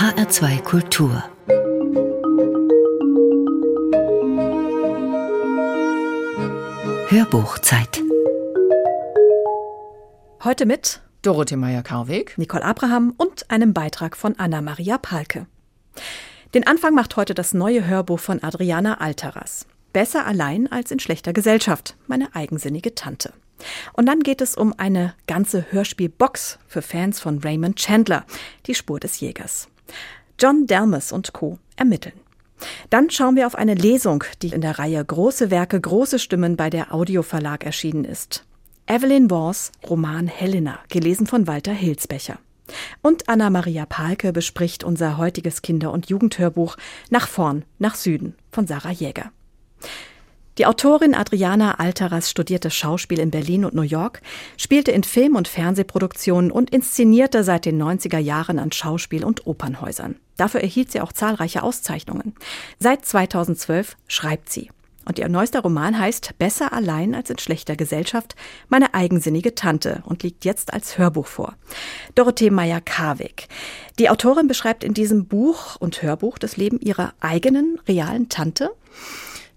HR2 Kultur Hörbuchzeit Heute mit Dorothee Meyer-Karweg, Nicole Abraham und einem Beitrag von Anna-Maria Palke. Den Anfang macht heute das neue Hörbuch von Adriana Alteras. Besser allein als in schlechter Gesellschaft, meine eigensinnige Tante. Und dann geht es um eine ganze Hörspielbox für Fans von Raymond Chandler, die Spur des Jägers. John Delmas und Co. ermitteln. Dann schauen wir auf eine Lesung, die in der Reihe Große Werke, große Stimmen bei der Audioverlag erschienen ist. Evelyn Wars Roman Helena, gelesen von Walter Hilsbecher. Und Anna-Maria Palke bespricht unser heutiges Kinder- und Jugendhörbuch Nach vorn, nach Süden von Sarah Jäger. Die Autorin Adriana Alteras studierte Schauspiel in Berlin und New York, spielte in Film- und Fernsehproduktionen und inszenierte seit den 90er Jahren an Schauspiel- und Opernhäusern. Dafür erhielt sie auch zahlreiche Auszeichnungen. Seit 2012 schreibt sie. Und ihr neuester Roman heißt Besser allein als in schlechter Gesellschaft, meine eigensinnige Tante und liegt jetzt als Hörbuch vor. Dorothee Meyer-Karweg. Die Autorin beschreibt in diesem Buch und Hörbuch das Leben ihrer eigenen realen Tante.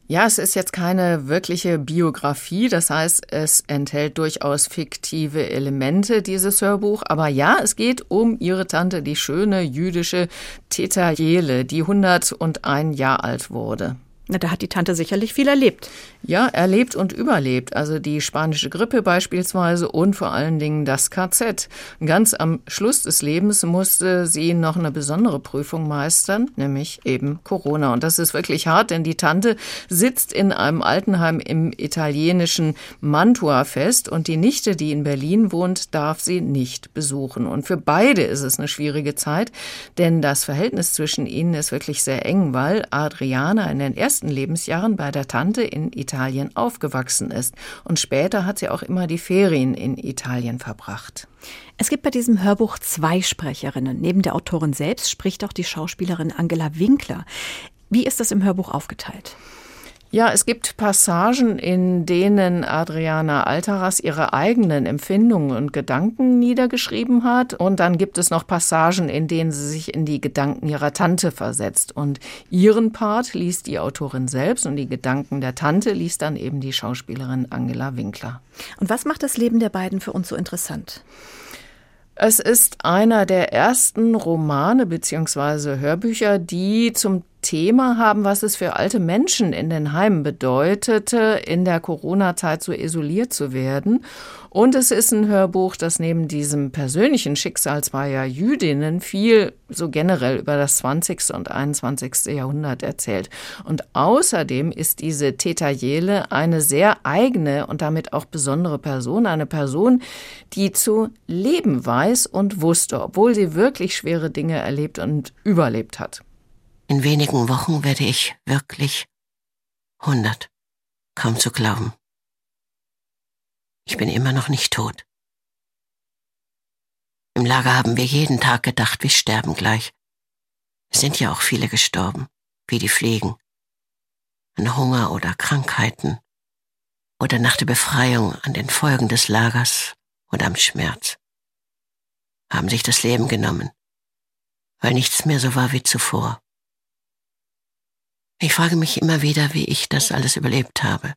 Ja, es ist jetzt keine wirkliche Biografie, das heißt, es enthält durchaus fiktive Elemente, dieses Hörbuch. Aber ja, es geht um ihre Tante, die schöne jüdische Teta Jele, die 101 Jahre alt wurde. Na, da hat die Tante sicherlich viel erlebt. Ja, erlebt und überlebt. Also die spanische Grippe beispielsweise und vor allen Dingen das KZ. Ganz am Schluss des Lebens musste sie noch eine besondere Prüfung meistern, nämlich eben Corona. Und das ist wirklich hart, denn die Tante sitzt in einem Altenheim im italienischen Mantua fest und die Nichte, die in Berlin wohnt, darf sie nicht besuchen. Und für beide ist es eine schwierige Zeit, denn das Verhältnis zwischen ihnen ist wirklich sehr eng, weil Adriana in den ersten ersten Lebensjahren bei der Tante in Italien aufgewachsen ist. Und später hat sie auch immer die Ferien in Italien verbracht. Es gibt bei diesem Hörbuch zwei Sprecherinnen. Neben der Autorin selbst spricht auch die Schauspielerin Angela Winkler. Wie ist das im Hörbuch aufgeteilt? Ja, es gibt Passagen, in denen Adriana Alteras ihre eigenen Empfindungen und Gedanken niedergeschrieben hat. Und dann gibt es noch Passagen, in denen sie sich in die Gedanken ihrer Tante versetzt. Und ihren Part liest die Autorin selbst und die Gedanken der Tante liest dann eben die Schauspielerin Angela Winkler. Und was macht das Leben der beiden für uns so interessant? Es ist einer der ersten Romane bzw. Hörbücher, die zum Thema haben, was es für alte Menschen in den Heimen bedeutete, in der Corona-Zeit so isoliert zu werden. Und es ist ein Hörbuch, das neben diesem persönlichen Schicksal zweier Jüdinnen viel so generell über das 20. und 21. Jahrhundert erzählt. Und außerdem ist diese Teta Jele eine sehr eigene und damit auch besondere Person, eine Person, die zu leben weiß und wusste, obwohl sie wirklich schwere Dinge erlebt und überlebt hat. In wenigen Wochen werde ich wirklich hundert. Kaum zu glauben. Ich bin immer noch nicht tot. Im Lager haben wir jeden Tag gedacht, wir sterben gleich. Es sind ja auch viele gestorben, wie die Pflegen. An Hunger oder Krankheiten. Oder nach der Befreiung an den Folgen des Lagers oder am Schmerz. Haben sich das Leben genommen, weil nichts mehr so war wie zuvor. Ich frage mich immer wieder, wie ich das alles überlebt habe,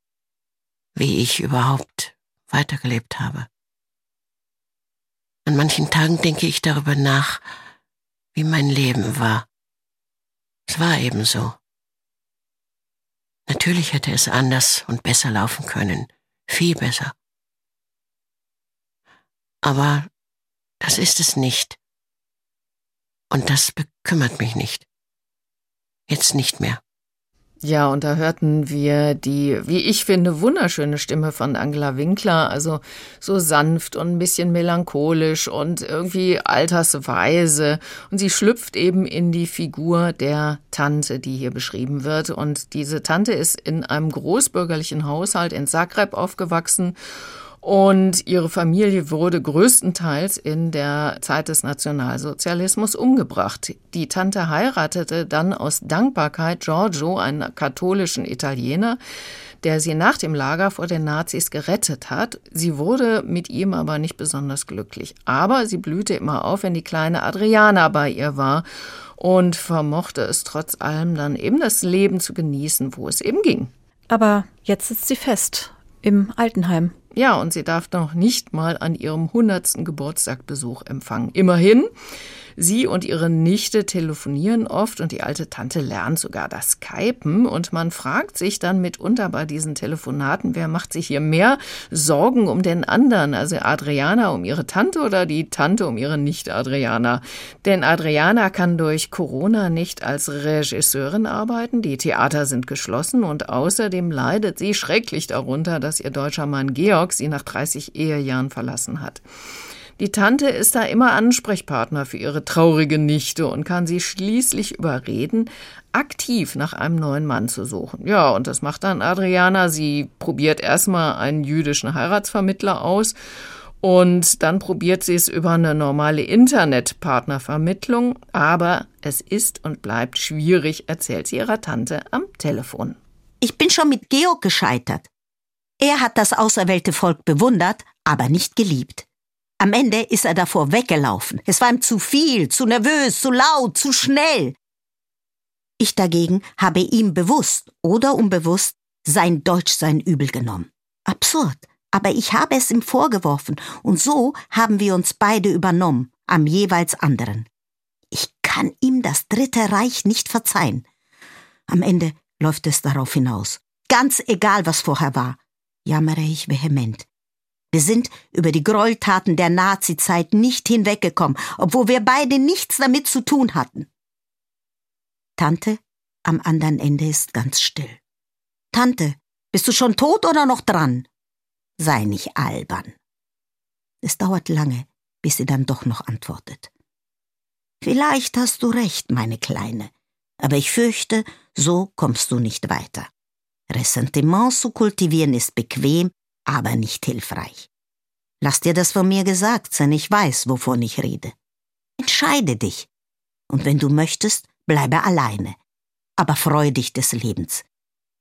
wie ich überhaupt weitergelebt habe. An manchen Tagen denke ich darüber nach, wie mein Leben war. Es war eben so. Natürlich hätte es anders und besser laufen können, viel besser. Aber das ist es nicht. Und das bekümmert mich nicht. Jetzt nicht mehr. Ja, und da hörten wir die, wie ich finde, wunderschöne Stimme von Angela Winkler, also so sanft und ein bisschen melancholisch und irgendwie altersweise. Und sie schlüpft eben in die Figur der Tante, die hier beschrieben wird. Und diese Tante ist in einem großbürgerlichen Haushalt in Zagreb aufgewachsen Und ihre Familie wurde größtenteils in der Zeit des Nationalsozialismus umgebracht. Die Tante heiratete dann aus Dankbarkeit Giorgio, einen katholischen Italiener, der sie nach dem Lager vor den Nazis gerettet hat. Sie wurde mit ihm aber nicht besonders glücklich. Aber sie blühte immer auf, wenn die kleine Adriana bei ihr war und vermochte es trotz allem dann eben das Leben zu genießen, wo es eben ging. Aber jetzt sitzt sie fest im Altenheim. Ja, und sie darf noch nicht mal an ihrem hundertsten Geburtstag Besuch empfangen. Immerhin, Sie und ihre Nichte telefonieren oft und die alte Tante lernt sogar das Skypen und man fragt sich dann mitunter bei diesen Telefonaten, wer macht sich hier mehr Sorgen um den anderen, also Adriana um ihre Tante oder die Tante um ihre Nichte Adriana. Denn Adriana kann durch Corona nicht als Regisseurin arbeiten, die Theater sind geschlossen und außerdem leidet sie schrecklich darunter, dass ihr deutscher Mann Georg sie nach 30 Ehejahren verlassen hat. Die Tante ist da immer Ansprechpartner für ihre traurige Nichte und kann sie schließlich überreden, aktiv nach einem neuen Mann zu suchen. Ja, und das macht dann Adriana. Sie probiert erstmal einen jüdischen Heiratsvermittler aus und dann probiert sie es über eine normale Internetpartnervermittlung, aber es ist und bleibt schwierig, erzählt sie ihrer Tante am Telefon. Ich bin schon mit Georg gescheitert. Er hat das auserwählte Volk bewundert, aber nicht geliebt. Am Ende ist er davor weggelaufen. Es war ihm zu viel, zu nervös, zu laut, zu schnell. Ich dagegen habe ihm bewusst oder unbewusst sein Deutschsein übel genommen. Absurd, aber ich habe es ihm vorgeworfen und so haben wir uns beide übernommen, am jeweils anderen. Ich kann ihm das Dritte Reich nicht verzeihen. Am Ende läuft es darauf hinaus. Ganz egal, was vorher war, jammere ich vehement. Wir sind über die Gräueltaten der Nazizeit nicht hinweggekommen, obwohl wir beide nichts damit zu tun hatten. Tante am anderen Ende ist ganz still. Tante, bist du schon tot oder noch dran? Sei nicht albern. Es dauert lange, bis sie dann doch noch antwortet. Vielleicht hast du recht, meine Kleine, aber ich fürchte, so kommst du nicht weiter. Ressentiment zu kultivieren ist bequem aber nicht hilfreich. Lass dir das von mir gesagt sein, ich weiß, wovon ich rede. Entscheide dich. Und wenn du möchtest, bleibe alleine. Aber freue dich des Lebens.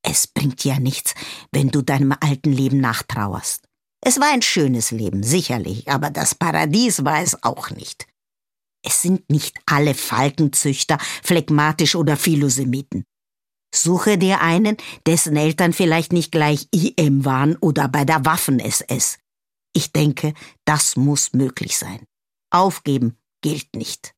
Es bringt ja nichts, wenn du deinem alten Leben nachtrauerst. Es war ein schönes Leben, sicherlich, aber das Paradies war es auch nicht. Es sind nicht alle Falkenzüchter, phlegmatisch oder Philosemiten. Suche dir einen, dessen Eltern vielleicht nicht gleich IM waren oder bei der Waffen-SS. Ich denke, das muss möglich sein. Aufgeben gilt nicht.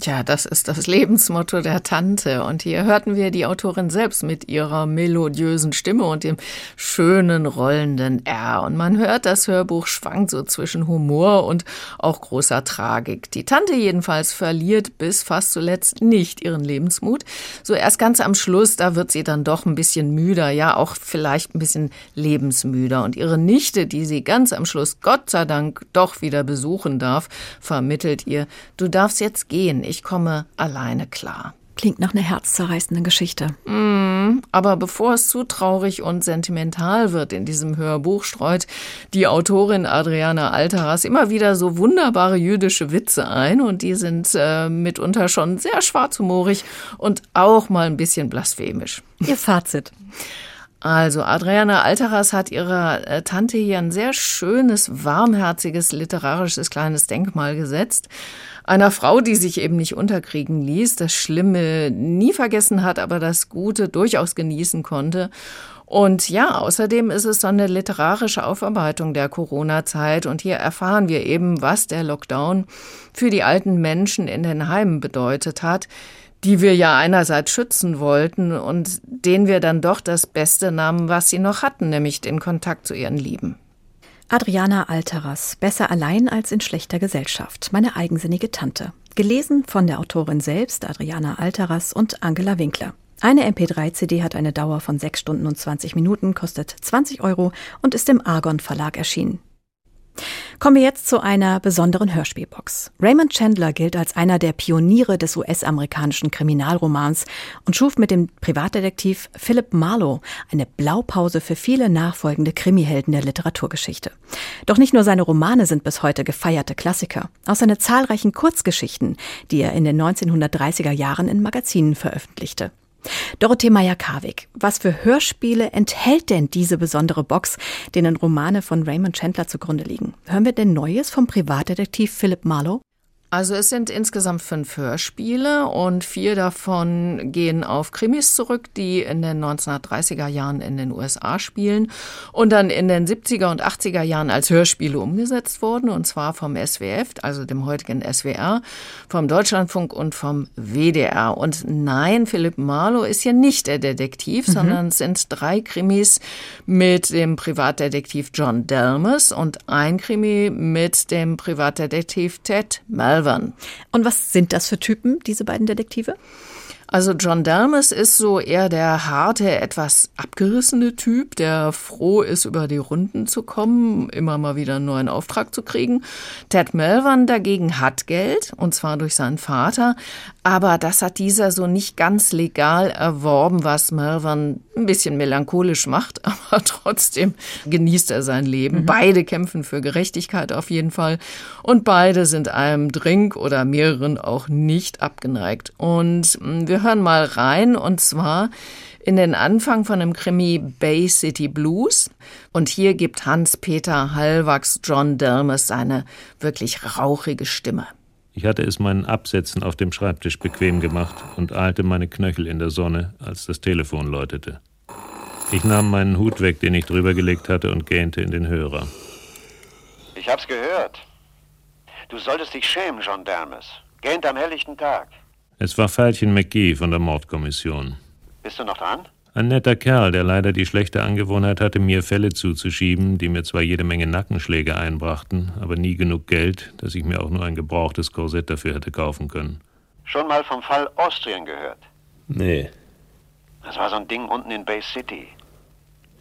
Tja, das ist das Lebensmotto der Tante. Und hier hörten wir die Autorin selbst mit ihrer melodiösen Stimme und dem schönen rollenden R. Und man hört, das Hörbuch schwankt so zwischen Humor und auch großer Tragik. Die Tante jedenfalls verliert bis fast zuletzt nicht ihren Lebensmut. So erst ganz am Schluss, da wird sie dann doch ein bisschen müder, ja, auch vielleicht ein bisschen lebensmüder. Und ihre Nichte, die sie ganz am Schluss Gott sei Dank doch wieder besuchen darf, vermittelt ihr, du darfst jetzt gehen ich komme alleine klar. Klingt nach einer herzzerreißenden Geschichte. Mm, aber bevor es zu traurig und sentimental wird in diesem Hörbuch, streut die Autorin Adriana Alteras immer wieder so wunderbare jüdische Witze ein und die sind äh, mitunter schon sehr schwarzhumorig und auch mal ein bisschen blasphemisch. Ihr Fazit. Also Adriana Alteras hat ihrer äh, Tante hier ein sehr schönes, warmherziges, literarisches kleines Denkmal gesetzt einer Frau, die sich eben nicht unterkriegen ließ, das Schlimme nie vergessen hat, aber das Gute durchaus genießen konnte. Und ja, außerdem ist es so eine literarische Aufarbeitung der Corona-Zeit und hier erfahren wir eben, was der Lockdown für die alten Menschen in den Heimen bedeutet hat, die wir ja einerseits schützen wollten und denen wir dann doch das Beste nahmen, was sie noch hatten, nämlich den Kontakt zu ihren Lieben. Adriana Alteras, Besser allein als in schlechter Gesellschaft, meine eigensinnige Tante. Gelesen von der Autorin selbst, Adriana Alteras und Angela Winkler. Eine MP3-CD hat eine Dauer von 6 Stunden und 20 Minuten, kostet 20 Euro und ist im Argon Verlag erschienen. Kommen wir jetzt zu einer besonderen Hörspielbox. Raymond Chandler gilt als einer der Pioniere des US-amerikanischen Kriminalromans und schuf mit dem Privatdetektiv Philip Marlowe eine Blaupause für viele nachfolgende Krimihelden der Literaturgeschichte. Doch nicht nur seine Romane sind bis heute gefeierte Klassiker. Auch seine zahlreichen Kurzgeschichten, die er in den 1930er Jahren in Magazinen veröffentlichte. Dorothee Meyer-Karwig, was für Hörspiele enthält denn diese besondere Box, denen Romane von Raymond Chandler zugrunde liegen? Hören wir denn Neues vom Privatdetektiv Philip Marlowe? Also es sind insgesamt fünf Hörspiele und vier davon gehen auf Krimis zurück, die in den 1930er Jahren in den USA spielen und dann in den 70er und 80er Jahren als Hörspiele umgesetzt wurden und zwar vom SWF, also dem heutigen SWR, vom Deutschlandfunk und vom WDR. Und nein, Philipp Marlow ist hier nicht der Detektiv, mhm. sondern es sind drei Krimis mit dem Privatdetektiv John Delmas und ein Krimi mit dem Privatdetektiv Ted Melvin. Malvern. Und was sind das für Typen, diese beiden Detektive? Also John Dalmas ist so eher der harte, etwas abgerissene Typ, der froh ist, über die Runden zu kommen, immer mal wieder einen neuen Auftrag zu kriegen. Ted Melvin dagegen hat Geld, und zwar durch seinen Vater, aber das hat dieser so nicht ganz legal erworben, was Melvin ein bisschen melancholisch macht, aber trotzdem genießt er sein Leben. Mhm. Beide kämpfen für Gerechtigkeit auf jeden Fall und beide sind einem Drink oder mehreren auch nicht abgeneigt. Und hm, wir hören mal rein und zwar in den Anfang von dem Krimi Bay City Blues. Und hier gibt Hans-Peter Hallwachs John Dermes seine wirklich rauchige Stimme. Ich hatte es meinen Absätzen auf dem Schreibtisch bequem gemacht und ahlte meine Knöchel in der Sonne, als das Telefon läutete. Ich nahm meinen Hut weg, den ich drüber gelegt hatte, und gähnte in den Hörer. Ich hab's gehört. Du solltest dich schämen, John Dermes. Gähnt am helllichten Tag. Es war Veilchen McGee von der Mordkommission. Bist du noch dran? Ein netter Kerl, der leider die schlechte Angewohnheit hatte, mir Fälle zuzuschieben, die mir zwar jede Menge Nackenschläge einbrachten, aber nie genug Geld, dass ich mir auch nur ein gebrauchtes Korsett dafür hätte kaufen können. Schon mal vom Fall Austrian gehört? Nee. Das war so ein Ding unten in Bay City.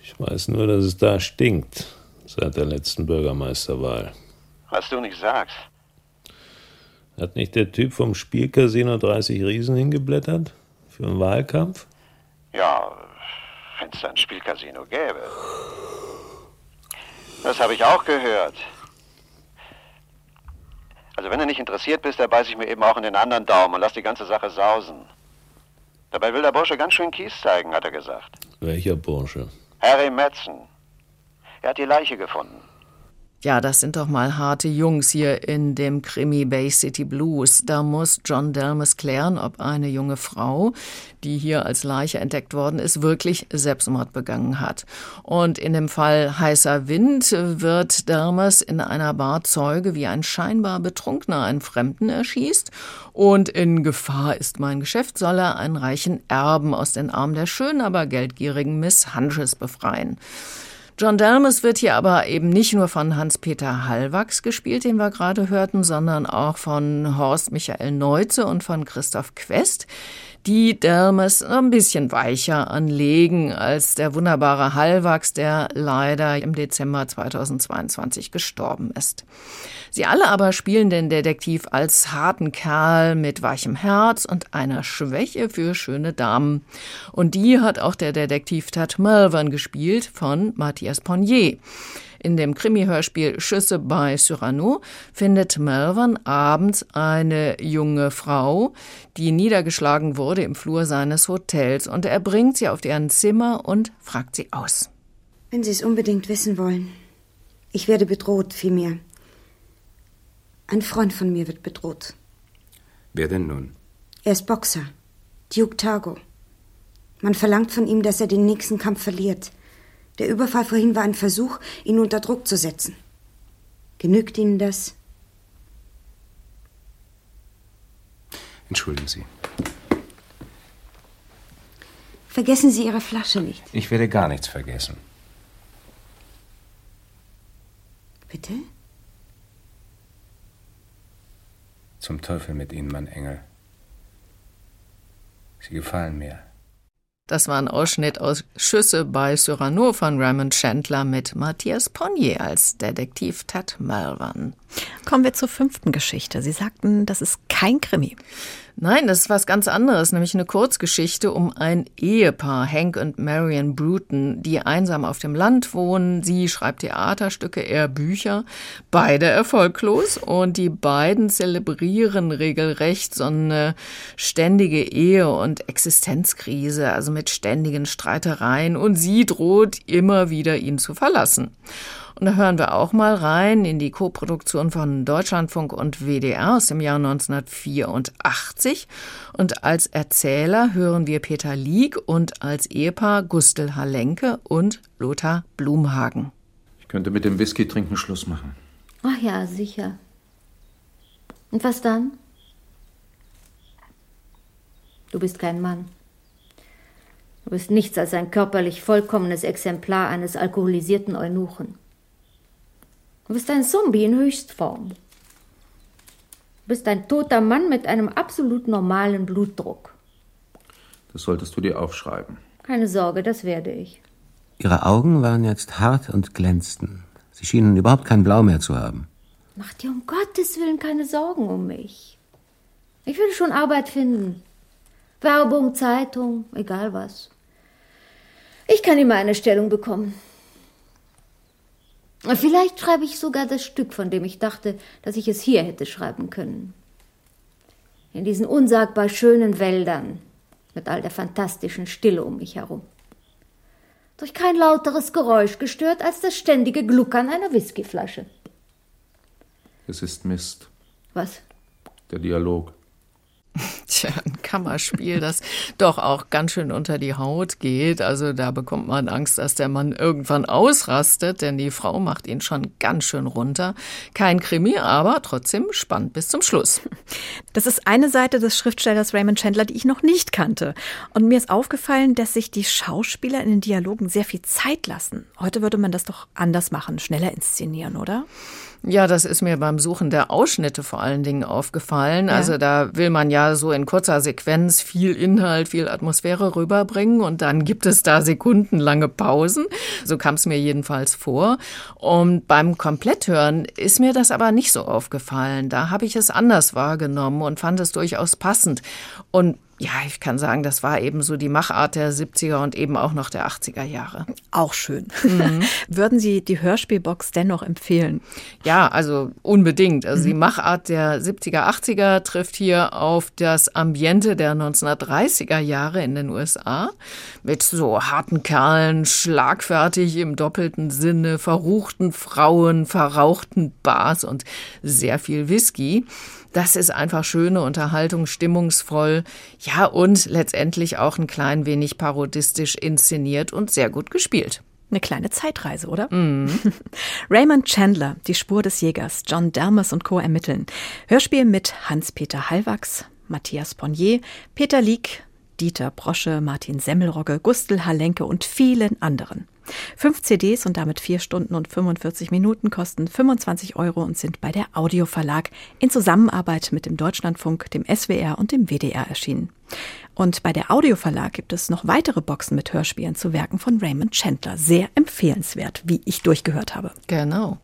Ich weiß nur, dass es da stinkt, seit der letzten Bürgermeisterwahl. Was du nicht sagst. Hat nicht der Typ vom Spielcasino 30 Riesen hingeblättert? Für einen Wahlkampf? Ja, wenn es ein Spielcasino gäbe. Das habe ich auch gehört. Also wenn du nicht interessiert bist, dann beiß ich mir eben auch in den anderen Daumen und lass die ganze Sache sausen. Dabei will der Bursche ganz schön Kies zeigen, hat er gesagt. Welcher Bursche? Harry Metzen. Er hat die Leiche gefunden. Ja, das sind doch mal harte Jungs hier in dem Krimi Bay City Blues. Da muss John Delmas klären, ob eine junge Frau, die hier als Leiche entdeckt worden ist, wirklich Selbstmord begangen hat. Und in dem Fall Heißer Wind wird Delmas in einer Bar Zeuge, wie ein scheinbar Betrunkener einen Fremden erschießt. Und in Gefahr ist mein Geschäft, soll er einen reichen Erben aus den Armen der schönen, aber geldgierigen Miss Hunches befreien. John Delmes wird hier aber eben nicht nur von Hans-Peter Hallwachs gespielt, den wir gerade hörten, sondern auch von Horst Michael Neuze und von Christoph Quest, die Delmes ein bisschen weicher anlegen als der wunderbare Hallwachs, der leider im Dezember 2022 gestorben ist. Sie alle aber spielen den Detektiv als harten Kerl mit weichem Herz und einer Schwäche für schöne Damen. Und die hat auch der Detektiv Ted Melvin gespielt von Matthias Ponnier. In dem Krimi-Hörspiel Schüsse bei Cyrano findet Melvin abends eine junge Frau, die niedergeschlagen wurde im Flur seines Hotels und er bringt sie auf deren Zimmer und fragt sie aus. Wenn Sie es unbedingt wissen wollen. Ich werde bedroht, vielmehr. Ein Freund von mir wird bedroht. Wer denn nun? Er ist Boxer. Duke Targo. Man verlangt von ihm, dass er den nächsten Kampf verliert. Der Überfall vorhin war ein Versuch, ihn unter Druck zu setzen. Genügt Ihnen das? Entschuldigen Sie. Vergessen Sie Ihre Flasche nicht. Ich werde gar nichts vergessen. Bitte? Zum Teufel mit Ihnen, mein Engel. Sie gefallen mir. Das war ein Ausschnitt aus Schüsse bei Cyrano von Raymond Chandler mit Matthias Ponnier als Detektiv Ted Melvan. Kommen wir zur fünften Geschichte. Sie sagten, das ist kein Krimi. Nein, das ist was ganz anderes, nämlich eine Kurzgeschichte um ein Ehepaar, Hank und Marion Bruton, die einsam auf dem Land wohnen. Sie schreibt Theaterstücke, er Bücher, beide erfolglos und die beiden zelebrieren regelrecht so eine ständige Ehe- und Existenzkrise, also mit ständigen Streitereien und sie droht immer wieder ihn zu verlassen. Und da hören wir auch mal rein in die Koproduktion von Deutschlandfunk und WDR aus dem Jahr 1984. Und als Erzähler hören wir Peter Lieg und als Ehepaar Gustel Halenke und Lothar Blumhagen. Ich könnte mit dem Whisky trinken Schluss machen. Ach ja, sicher. Und was dann? Du bist kein Mann. Du bist nichts als ein körperlich vollkommenes Exemplar eines alkoholisierten Eunuchen. Du bist ein Zombie in Höchstform. Du bist ein toter Mann mit einem absolut normalen Blutdruck. Das solltest du dir aufschreiben. Keine Sorge, das werde ich. Ihre Augen waren jetzt hart und glänzten. Sie schienen überhaupt kein Blau mehr zu haben. Mach dir um Gottes Willen keine Sorgen um mich. Ich würde schon Arbeit finden. Werbung, Zeitung, egal was. Ich kann immer eine Stellung bekommen. Vielleicht schreibe ich sogar das Stück, von dem ich dachte, dass ich es hier hätte schreiben können. In diesen unsagbar schönen Wäldern, mit all der fantastischen Stille um mich herum. Durch kein lauteres Geräusch gestört als das ständige Gluckern einer Whiskyflasche. Es ist Mist. Was? Der Dialog. Tja, ein Kammerspiel, das doch auch ganz schön unter die Haut geht. Also da bekommt man Angst, dass der Mann irgendwann ausrastet, denn die Frau macht ihn schon ganz schön runter. Kein Krimi, aber trotzdem spannend bis zum Schluss. Das ist eine Seite des Schriftstellers Raymond Chandler, die ich noch nicht kannte. Und mir ist aufgefallen, dass sich die Schauspieler in den Dialogen sehr viel Zeit lassen. Heute würde man das doch anders machen, schneller inszenieren, oder? Ja, das ist mir beim Suchen der Ausschnitte vor allen Dingen aufgefallen. Ja. Also da will man ja so in kurzer Sequenz viel Inhalt, viel Atmosphäre rüberbringen und dann gibt es da sekundenlange Pausen. So kam es mir jedenfalls vor. Und beim Kompletthören ist mir das aber nicht so aufgefallen. Da habe ich es anders wahrgenommen und fand es durchaus passend. Und ja, ich kann sagen, das war eben so die Machart der 70er und eben auch noch der 80er Jahre. Auch schön. Mhm. Würden Sie die Hörspielbox dennoch empfehlen? Ja, also unbedingt. Also mhm. die Machart der 70er, 80er trifft hier auf das Ambiente der 1930er Jahre in den USA mit so harten Kerlen, schlagfertig im doppelten Sinne, verruchten Frauen, verrauchten Bars und sehr viel Whisky. Das ist einfach schöne Unterhaltung, stimmungsvoll, ja, und letztendlich auch ein klein wenig parodistisch inszeniert und sehr gut gespielt. Eine kleine Zeitreise, oder? Mm. Raymond Chandler, Die Spur des Jägers, John Dermes und Co. ermitteln. Hörspiel mit Hans-Peter Hallwachs, Matthias Ponnier, Peter Lieck, Dieter Brosche, Martin Semmelrogge, Gustl Halenke und vielen anderen. Fünf CDs und damit vier Stunden und 45 Minuten kosten 25 Euro und sind bei der Audioverlag in Zusammenarbeit mit dem Deutschlandfunk, dem SWR und dem WDR erschienen. Und bei der Audioverlag gibt es noch weitere Boxen mit Hörspielen zu Werken von Raymond Chandler. Sehr empfehlenswert, wie ich durchgehört habe. Genau.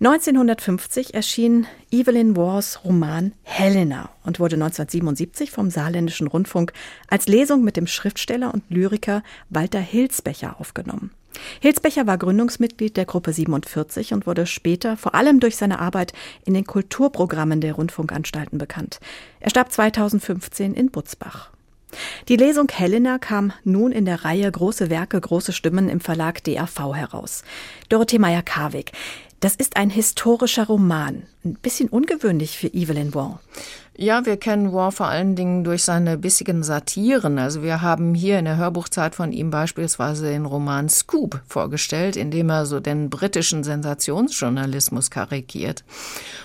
1950 erschien Evelyn Wars Roman Helena und wurde 1977 vom Saarländischen Rundfunk als Lesung mit dem Schriftsteller und Lyriker Walter Hilsbecher aufgenommen. Hilsbecher war Gründungsmitglied der Gruppe 47 und wurde später vor allem durch seine Arbeit in den Kulturprogrammen der Rundfunkanstalten bekannt. Er starb 2015 in Butzbach. Die Lesung Helena kam nun in der Reihe Große Werke, große Stimmen im Verlag DAV heraus. Dorothee Meyer-Karwig. Das ist ein historischer Roman. Ein bisschen ungewöhnlich für Evelyn Waugh. Ja, wir kennen Waugh vor allen Dingen durch seine bissigen Satiren. Also wir haben hier in der Hörbuchzeit von ihm beispielsweise den Roman Scoop vorgestellt, in dem er so den britischen Sensationsjournalismus karikiert.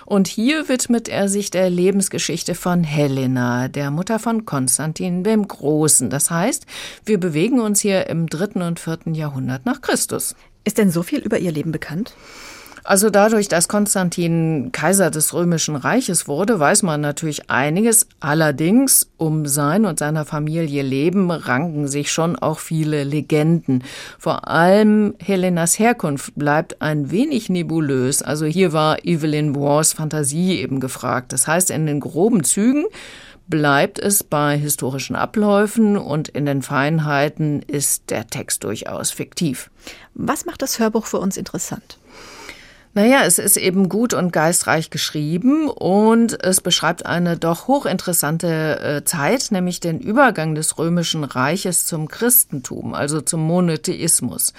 Und hier widmet er sich der Lebensgeschichte von Helena, der Mutter von Konstantin dem Großen. Das heißt, wir bewegen uns hier im dritten und vierten Jahrhundert nach Christus. Ist denn so viel über ihr Leben bekannt? Also dadurch, dass Konstantin Kaiser des Römischen Reiches wurde, weiß man natürlich einiges. Allerdings um sein und seiner Familie Leben ranken sich schon auch viele Legenden. Vor allem Helenas Herkunft bleibt ein wenig nebulös. Also hier war Evelyn Wars Fantasie eben gefragt. Das heißt, in den groben Zügen bleibt es bei historischen Abläufen und in den Feinheiten ist der Text durchaus fiktiv. Was macht das Hörbuch für uns interessant? Naja, es ist eben gut und geistreich geschrieben und es beschreibt eine doch hochinteressante äh, Zeit, nämlich den Übergang des Römischen Reiches zum Christentum, also zum Monotheismus.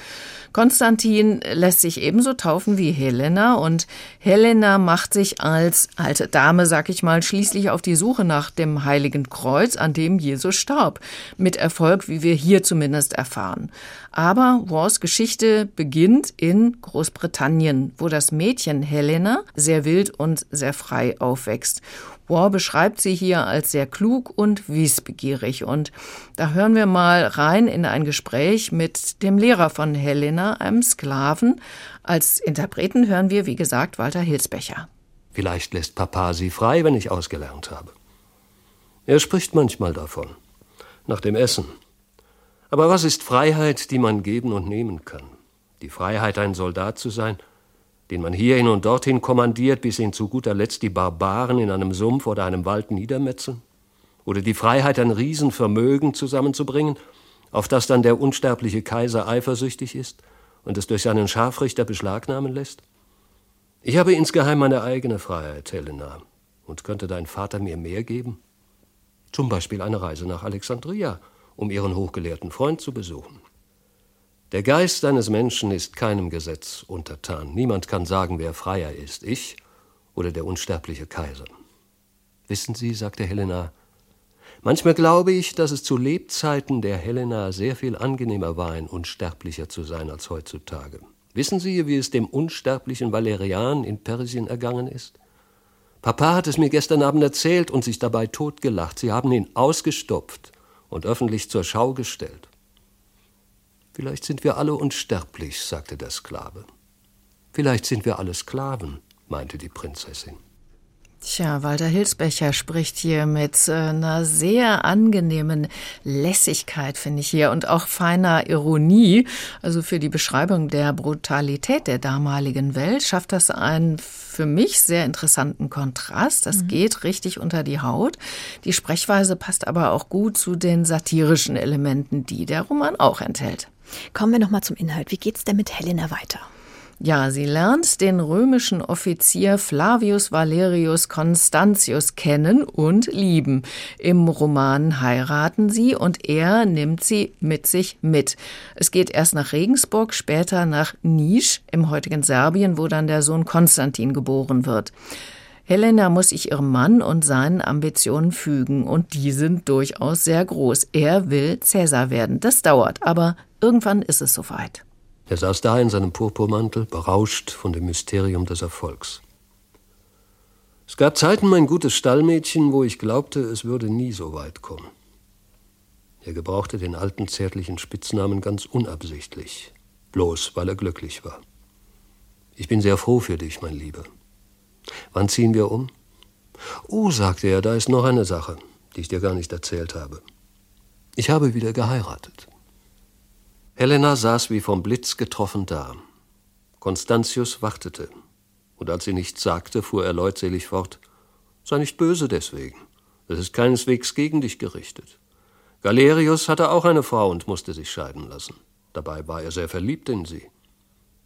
Konstantin lässt sich ebenso taufen wie Helena und Helena macht sich als alte Dame, sag ich mal, schließlich auf die Suche nach dem Heiligen Kreuz, an dem Jesus starb. Mit Erfolg, wie wir hier zumindest erfahren. Aber Wars Geschichte beginnt in Großbritannien, wo das Mädchen Helena sehr wild und sehr frei aufwächst. War beschreibt sie hier als sehr klug und wissbegierig. Und da hören wir mal rein in ein Gespräch mit dem Lehrer von Helena, einem Sklaven. Als Interpreten hören wir, wie gesagt, Walter Hilsbecher. Vielleicht lässt Papa sie frei, wenn ich ausgelernt habe. Er spricht manchmal davon. Nach dem Essen. Aber was ist Freiheit, die man geben und nehmen kann? Die Freiheit, ein Soldat zu sein – den man hierhin und dorthin kommandiert, bis ihn zu guter Letzt die Barbaren in einem Sumpf oder einem Wald niedermetzeln? Oder die Freiheit, ein Riesenvermögen zusammenzubringen, auf das dann der unsterbliche Kaiser eifersüchtig ist und es durch seinen Scharfrichter beschlagnahmen lässt? Ich habe insgeheim meine eigene Freiheit, Helena. Und könnte dein Vater mir mehr geben? Zum Beispiel eine Reise nach Alexandria, um ihren hochgelehrten Freund zu besuchen. Der Geist eines Menschen ist keinem Gesetz untertan. Niemand kann sagen, wer freier ist, ich oder der unsterbliche Kaiser. Wissen Sie, sagte Helena, manchmal glaube ich, dass es zu Lebzeiten der Helena sehr viel angenehmer war, ein Unsterblicher zu sein als heutzutage. Wissen Sie, wie es dem unsterblichen Valerian in Persien ergangen ist? Papa hat es mir gestern Abend erzählt und sich dabei totgelacht. Sie haben ihn ausgestopft und öffentlich zur Schau gestellt. Vielleicht sind wir alle unsterblich, sagte der Sklave. Vielleicht sind wir alle Sklaven, meinte die Prinzessin. Tja, Walter Hilsbecher spricht hier mit äh, einer sehr angenehmen Lässigkeit, finde ich hier, und auch feiner Ironie. Also für die Beschreibung der Brutalität der damaligen Welt schafft das einen für mich sehr interessanten Kontrast. Das mhm. geht richtig unter die Haut. Die Sprechweise passt aber auch gut zu den satirischen Elementen, die der Roman auch enthält. Kommen wir noch mal zum Inhalt. Wie geht's denn mit Helena weiter? Ja, sie lernt den römischen Offizier Flavius Valerius Constantius kennen und lieben. Im Roman heiraten sie und er nimmt sie mit sich mit. Es geht erst nach Regensburg, später nach Nisch im heutigen Serbien, wo dann der Sohn Konstantin geboren wird. Helena muss sich ihrem Mann und seinen Ambitionen fügen und die sind durchaus sehr groß. Er will Cäsar werden. Das dauert, aber irgendwann ist es soweit. Er saß da in seinem Purpurmantel, berauscht von dem Mysterium des Erfolgs. Es gab Zeiten, mein gutes Stallmädchen, wo ich glaubte, es würde nie so weit kommen. Er gebrauchte den alten zärtlichen Spitznamen ganz unabsichtlich, bloß weil er glücklich war. Ich bin sehr froh für dich, mein Lieber. Wann ziehen wir um? Oh, sagte er, da ist noch eine Sache, die ich dir gar nicht erzählt habe. Ich habe wieder geheiratet. Helena saß wie vom Blitz getroffen da. Constantius wartete. Und als sie nichts sagte, fuhr er leutselig fort: Sei nicht böse deswegen. Es ist keineswegs gegen dich gerichtet. Galerius hatte auch eine Frau und musste sich scheiden lassen. Dabei war er sehr verliebt in sie.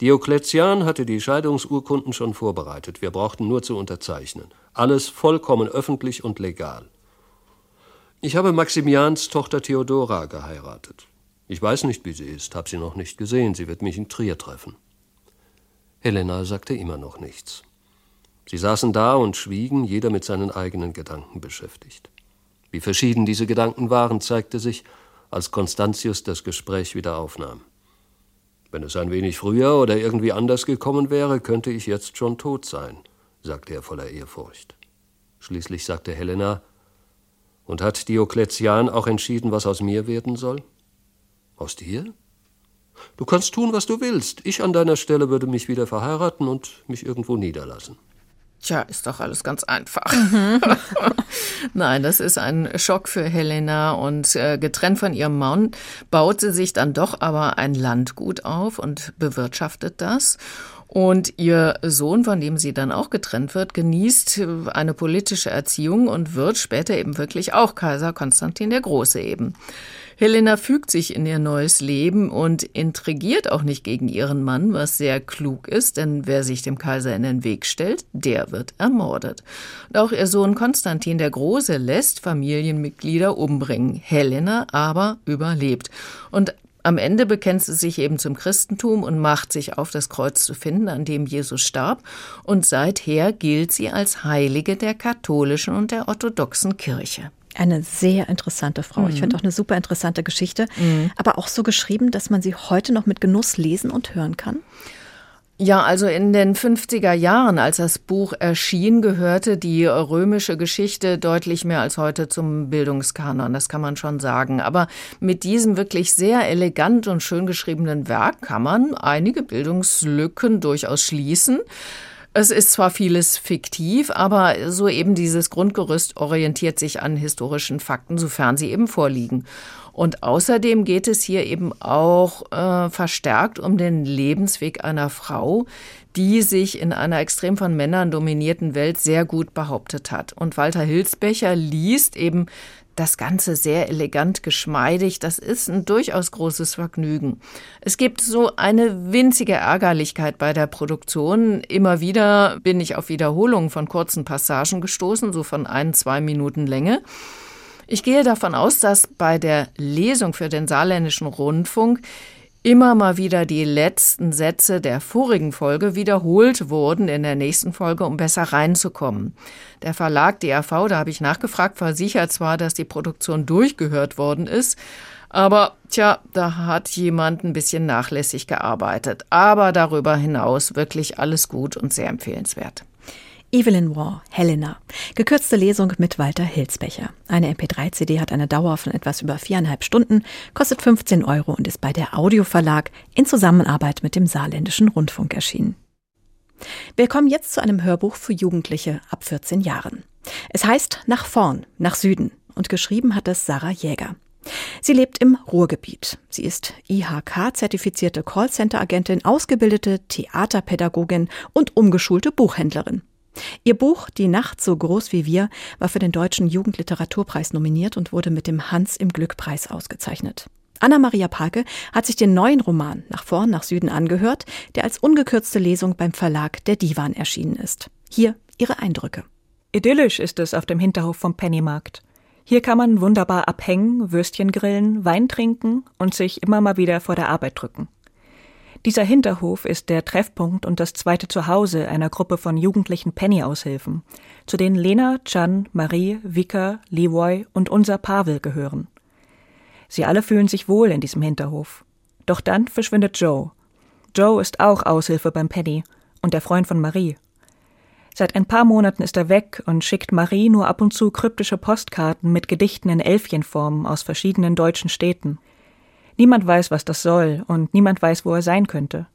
Diokletian hatte die Scheidungsurkunden schon vorbereitet. Wir brauchten nur zu unterzeichnen. Alles vollkommen öffentlich und legal. Ich habe Maximians Tochter Theodora geheiratet. Ich weiß nicht, wie sie ist, habe sie noch nicht gesehen. Sie wird mich in Trier treffen. Helena sagte immer noch nichts. Sie saßen da und schwiegen, jeder mit seinen eigenen Gedanken beschäftigt. Wie verschieden diese Gedanken waren, zeigte sich, als Constantius das Gespräch wieder aufnahm. Wenn es ein wenig früher oder irgendwie anders gekommen wäre, könnte ich jetzt schon tot sein, sagte er voller Ehrfurcht. Schließlich sagte Helena, und hat Diokletian auch entschieden, was aus mir werden soll? Aus dir? Du kannst tun, was du willst. Ich an deiner Stelle würde mich wieder verheiraten und mich irgendwo niederlassen. Tja, ist doch alles ganz einfach. Nein, das ist ein Schock für Helena und äh, getrennt von ihrem Mann baut sie sich dann doch aber ein Landgut auf und bewirtschaftet das. Und ihr Sohn, von dem sie dann auch getrennt wird, genießt eine politische Erziehung und wird später eben wirklich auch Kaiser Konstantin der Große eben. Helena fügt sich in ihr neues Leben und intrigiert auch nicht gegen ihren Mann, was sehr klug ist, denn wer sich dem Kaiser in den Weg stellt, der wird ermordet. Und auch ihr Sohn Konstantin der Große lässt Familienmitglieder umbringen. Helena aber überlebt. Und am Ende bekennt sie sich eben zum Christentum und macht sich auf, das Kreuz zu finden, an dem Jesus starb. Und seither gilt sie als Heilige der katholischen und der orthodoxen Kirche. Eine sehr interessante Frau. Mhm. Ich finde auch eine super interessante Geschichte, mhm. aber auch so geschrieben, dass man sie heute noch mit Genuss lesen und hören kann. Ja, also in den 50er Jahren, als das Buch erschien, gehörte die römische Geschichte deutlich mehr als heute zum Bildungskanon, das kann man schon sagen. Aber mit diesem wirklich sehr elegant und schön geschriebenen Werk kann man einige Bildungslücken durchaus schließen. Es ist zwar vieles fiktiv, aber so eben dieses Grundgerüst orientiert sich an historischen Fakten, sofern sie eben vorliegen. Und außerdem geht es hier eben auch äh, verstärkt um den Lebensweg einer Frau, die sich in einer extrem von Männern dominierten Welt sehr gut behauptet hat. Und Walter Hilsbecher liest eben das Ganze sehr elegant, geschmeidig. Das ist ein durchaus großes Vergnügen. Es gibt so eine winzige Ärgerlichkeit bei der Produktion. Immer wieder bin ich auf Wiederholungen von kurzen Passagen gestoßen, so von ein, zwei Minuten Länge. Ich gehe davon aus, dass bei der Lesung für den saarländischen Rundfunk immer mal wieder die letzten Sätze der vorigen Folge wiederholt wurden in der nächsten Folge, um besser reinzukommen. Der Verlag DAV, da habe ich nachgefragt, versichert zwar, dass die Produktion durchgehört worden ist, aber tja, da hat jemand ein bisschen nachlässig gearbeitet. Aber darüber hinaus wirklich alles gut und sehr empfehlenswert. Evelyn Waugh, Helena. Gekürzte Lesung mit Walter Hilsbecher. Eine MP3-CD hat eine Dauer von etwas über viereinhalb Stunden, kostet 15 Euro und ist bei der Audioverlag in Zusammenarbeit mit dem Saarländischen Rundfunk erschienen. Wir kommen jetzt zu einem Hörbuch für Jugendliche ab 14 Jahren. Es heißt Nach vorn, nach Süden und geschrieben hat es Sarah Jäger. Sie lebt im Ruhrgebiet. Sie ist IHK-zertifizierte Callcenter-Agentin, ausgebildete Theaterpädagogin und umgeschulte Buchhändlerin. Ihr Buch Die Nacht so groß wie wir war für den Deutschen Jugendliteraturpreis nominiert und wurde mit dem Hans im Glück Preis ausgezeichnet. Anna-Maria Palke hat sich den neuen Roman Nach vorn, nach Süden angehört, der als ungekürzte Lesung beim Verlag Der Divan erschienen ist. Hier ihre Eindrücke. Idyllisch ist es auf dem Hinterhof vom Pennymarkt. Hier kann man wunderbar abhängen, Würstchen grillen, Wein trinken und sich immer mal wieder vor der Arbeit drücken. Dieser Hinterhof ist der Treffpunkt und das zweite Zuhause einer Gruppe von jugendlichen Penny-Aushilfen, zu denen Lena, Chan, Marie, Vika, Leroy und unser Pavel gehören. Sie alle fühlen sich wohl in diesem Hinterhof. Doch dann verschwindet Joe. Joe ist auch Aushilfe beim Penny und der Freund von Marie. Seit ein paar Monaten ist er weg und schickt Marie nur ab und zu kryptische Postkarten mit Gedichten in Elfchenform aus verschiedenen deutschen Städten. Niemand weiß, was das soll, und niemand weiß, wo er sein könnte.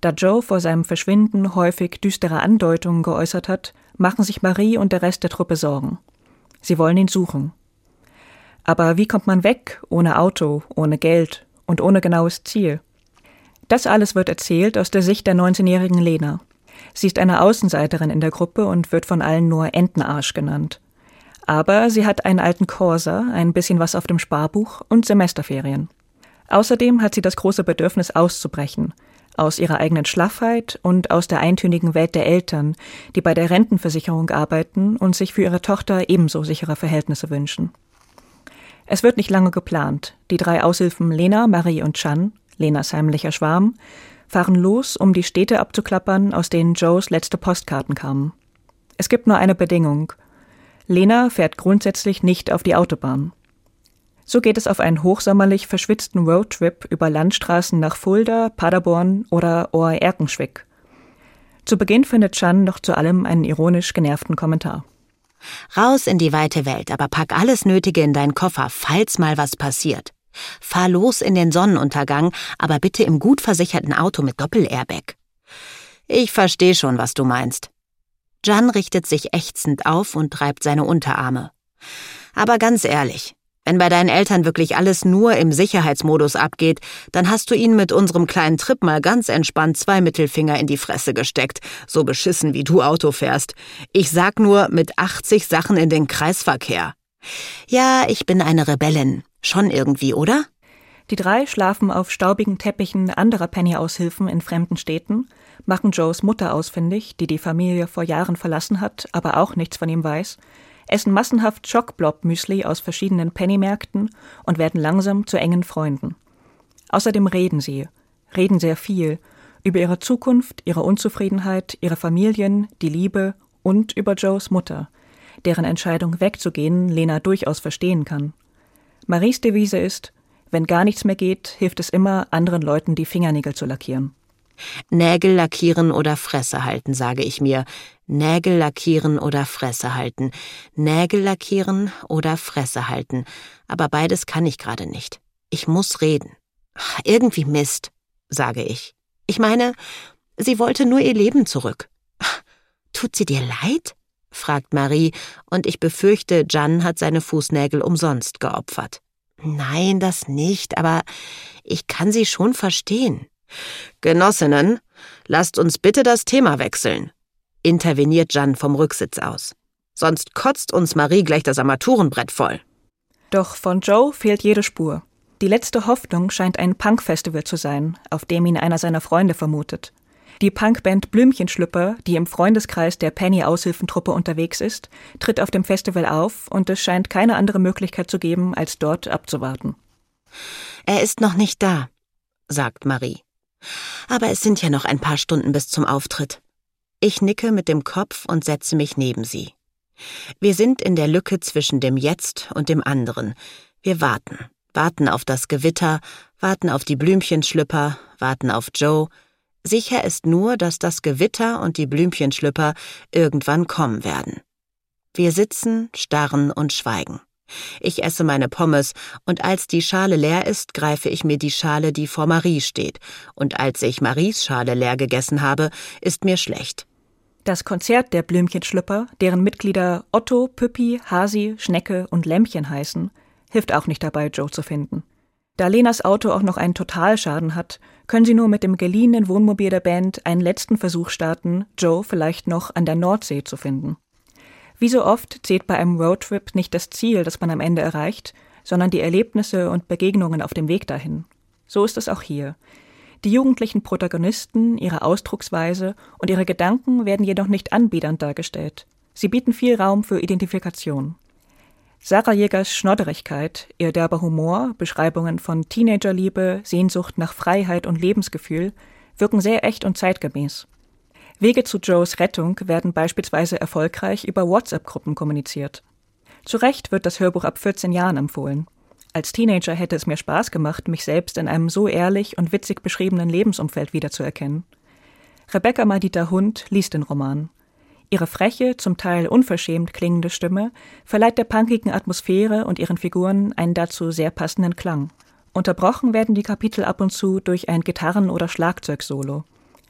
Da Joe vor seinem Verschwinden häufig düstere Andeutungen geäußert hat, machen sich Marie und der Rest der Truppe Sorgen. Sie wollen ihn suchen. Aber wie kommt man weg, ohne Auto, ohne Geld und ohne genaues Ziel? Das alles wird erzählt aus der Sicht der 19-jährigen Lena. Sie ist eine Außenseiterin in der Gruppe und wird von allen nur Entenarsch genannt. Aber sie hat einen alten Corsa, ein bisschen was auf dem Sparbuch und Semesterferien. Außerdem hat sie das große Bedürfnis auszubrechen, aus ihrer eigenen Schlaffheit und aus der eintönigen Welt der Eltern, die bei der Rentenversicherung arbeiten und sich für ihre Tochter ebenso sichere Verhältnisse wünschen. Es wird nicht lange geplant. Die drei Aushilfen Lena, Marie und Chan, Lenas heimlicher Schwarm, fahren los, um die Städte abzuklappern, aus denen Joes letzte Postkarten kamen. Es gibt nur eine Bedingung. Lena fährt grundsätzlich nicht auf die Autobahn. So geht es auf einen hochsommerlich verschwitzten Roadtrip über Landstraßen nach Fulda, Paderborn oder Ohr-Erkenschwick. Zu Beginn findet Chan noch zu allem einen ironisch genervten Kommentar. Raus in die weite Welt, aber pack alles Nötige in deinen Koffer, falls mal was passiert. Fahr los in den Sonnenuntergang, aber bitte im gut versicherten Auto mit Doppel-Airbag. Ich verstehe schon, was du meinst. Jan richtet sich ächzend auf und reibt seine Unterarme. Aber ganz ehrlich, wenn bei deinen Eltern wirklich alles nur im Sicherheitsmodus abgeht, dann hast du ihnen mit unserem kleinen Trip mal ganz entspannt zwei Mittelfinger in die Fresse gesteckt, so beschissen wie du Auto fährst. Ich sag nur mit 80 Sachen in den Kreisverkehr. Ja, ich bin eine Rebellin. Schon irgendwie, oder? Die drei schlafen auf staubigen Teppichen anderer Penny-Aushilfen in fremden Städten, machen Joes Mutter ausfindig, die die Familie vor Jahren verlassen hat, aber auch nichts von ihm weiß, essen massenhaft Schockblob-Müsli aus verschiedenen Pennymärkten und werden langsam zu engen Freunden. Außerdem reden sie, reden sehr viel, über ihre Zukunft, ihre Unzufriedenheit, ihre Familien, die Liebe und über Joes Mutter, deren Entscheidung wegzugehen Lena durchaus verstehen kann. Maries Devise ist, wenn gar nichts mehr geht, hilft es immer, anderen Leuten die Fingernägel zu lackieren. Nägel lackieren oder Fresse halten, sage ich mir. Nägel lackieren oder Fresse halten. Nägel lackieren oder Fresse halten. Aber beides kann ich gerade nicht. Ich muss reden. Irgendwie Mist, sage ich. Ich meine, sie wollte nur ihr Leben zurück. Tut sie dir leid? fragt Marie, und ich befürchte, Jan hat seine Fußnägel umsonst geopfert. Nein, das nicht, aber ich kann sie schon verstehen. Genossinnen, lasst uns bitte das Thema wechseln, interveniert Jan vom Rücksitz aus. Sonst kotzt uns Marie gleich das Armaturenbrett voll. Doch von Joe fehlt jede Spur. Die letzte Hoffnung scheint ein Punk-Festival zu sein, auf dem ihn einer seiner Freunde vermutet. Die Punkband Blümchenschlüpper, die im Freundeskreis der Penny-Aushilfentruppe unterwegs ist, tritt auf dem Festival auf und es scheint keine andere Möglichkeit zu geben, als dort abzuwarten. Er ist noch nicht da, sagt Marie. Aber es sind ja noch ein paar Stunden bis zum Auftritt. Ich nicke mit dem Kopf und setze mich neben sie. Wir sind in der Lücke zwischen dem Jetzt und dem anderen. Wir warten, warten auf das Gewitter, warten auf die Blümchenschlüpper, warten auf Joe. Sicher ist nur, dass das Gewitter und die Blümchenschlüpper irgendwann kommen werden. Wir sitzen, starren und schweigen. Ich esse meine Pommes, und als die Schale leer ist, greife ich mir die Schale, die vor Marie steht, und als ich Maries Schale leer gegessen habe, ist mir schlecht. Das Konzert der Blümchenschlüpper, deren Mitglieder Otto, Püppi, Hasi, Schnecke und Lämmchen heißen, hilft auch nicht dabei, Joe zu finden. Da Lenas Auto auch noch einen Totalschaden hat, können sie nur mit dem geliehenen Wohnmobil der Band einen letzten Versuch starten, Joe vielleicht noch an der Nordsee zu finden. Wie so oft zählt bei einem Roadtrip nicht das Ziel, das man am Ende erreicht, sondern die Erlebnisse und Begegnungen auf dem Weg dahin. So ist es auch hier. Die jugendlichen Protagonisten, ihre Ausdrucksweise und ihre Gedanken werden jedoch nicht anbiedernd dargestellt. Sie bieten viel Raum für Identifikation. Sarah Jägers Schnodderigkeit, ihr derber Humor, Beschreibungen von Teenagerliebe, Sehnsucht nach Freiheit und Lebensgefühl wirken sehr echt und zeitgemäß. Wege zu Joes Rettung werden beispielsweise erfolgreich über WhatsApp-Gruppen kommuniziert. Zu Recht wird das Hörbuch ab 14 Jahren empfohlen. Als Teenager hätte es mir Spaß gemacht, mich selbst in einem so ehrlich und witzig beschriebenen Lebensumfeld wiederzuerkennen. Rebecca Madita Hund liest den Roman. Ihre freche, zum Teil unverschämt klingende Stimme verleiht der punkigen Atmosphäre und ihren Figuren einen dazu sehr passenden Klang. Unterbrochen werden die Kapitel ab und zu durch ein Gitarren- oder Schlagzeugsolo.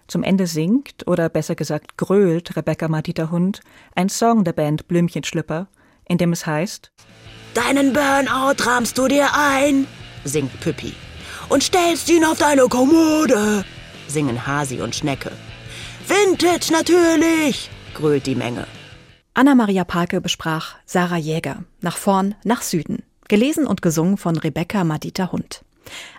Zum Ende singt, oder besser gesagt grölt Rebecca Madita Hund ein Song der Band Blümchenschlüpper, in dem es heißt Deinen Burnout rahmst du dir ein, singt Püppi. Und stellst ihn auf deine Kommode, singen Hasi und Schnecke. Vintage natürlich, grölt die Menge. Anna-Maria Parke besprach Sarah Jäger, nach vorn, nach Süden. Gelesen und gesungen von Rebecca Madita Hund.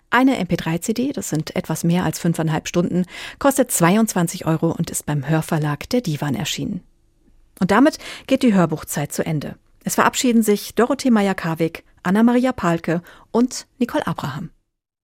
Eine MP3-CD, das sind etwas mehr als fünfeinhalb Stunden, kostet 22 Euro und ist beim Hörverlag der Divan erschienen. Und damit geht die Hörbuchzeit zu Ende. Es verabschieden sich Dorothee Meyer-Karwig, Anna-Maria Palke und Nicole Abraham.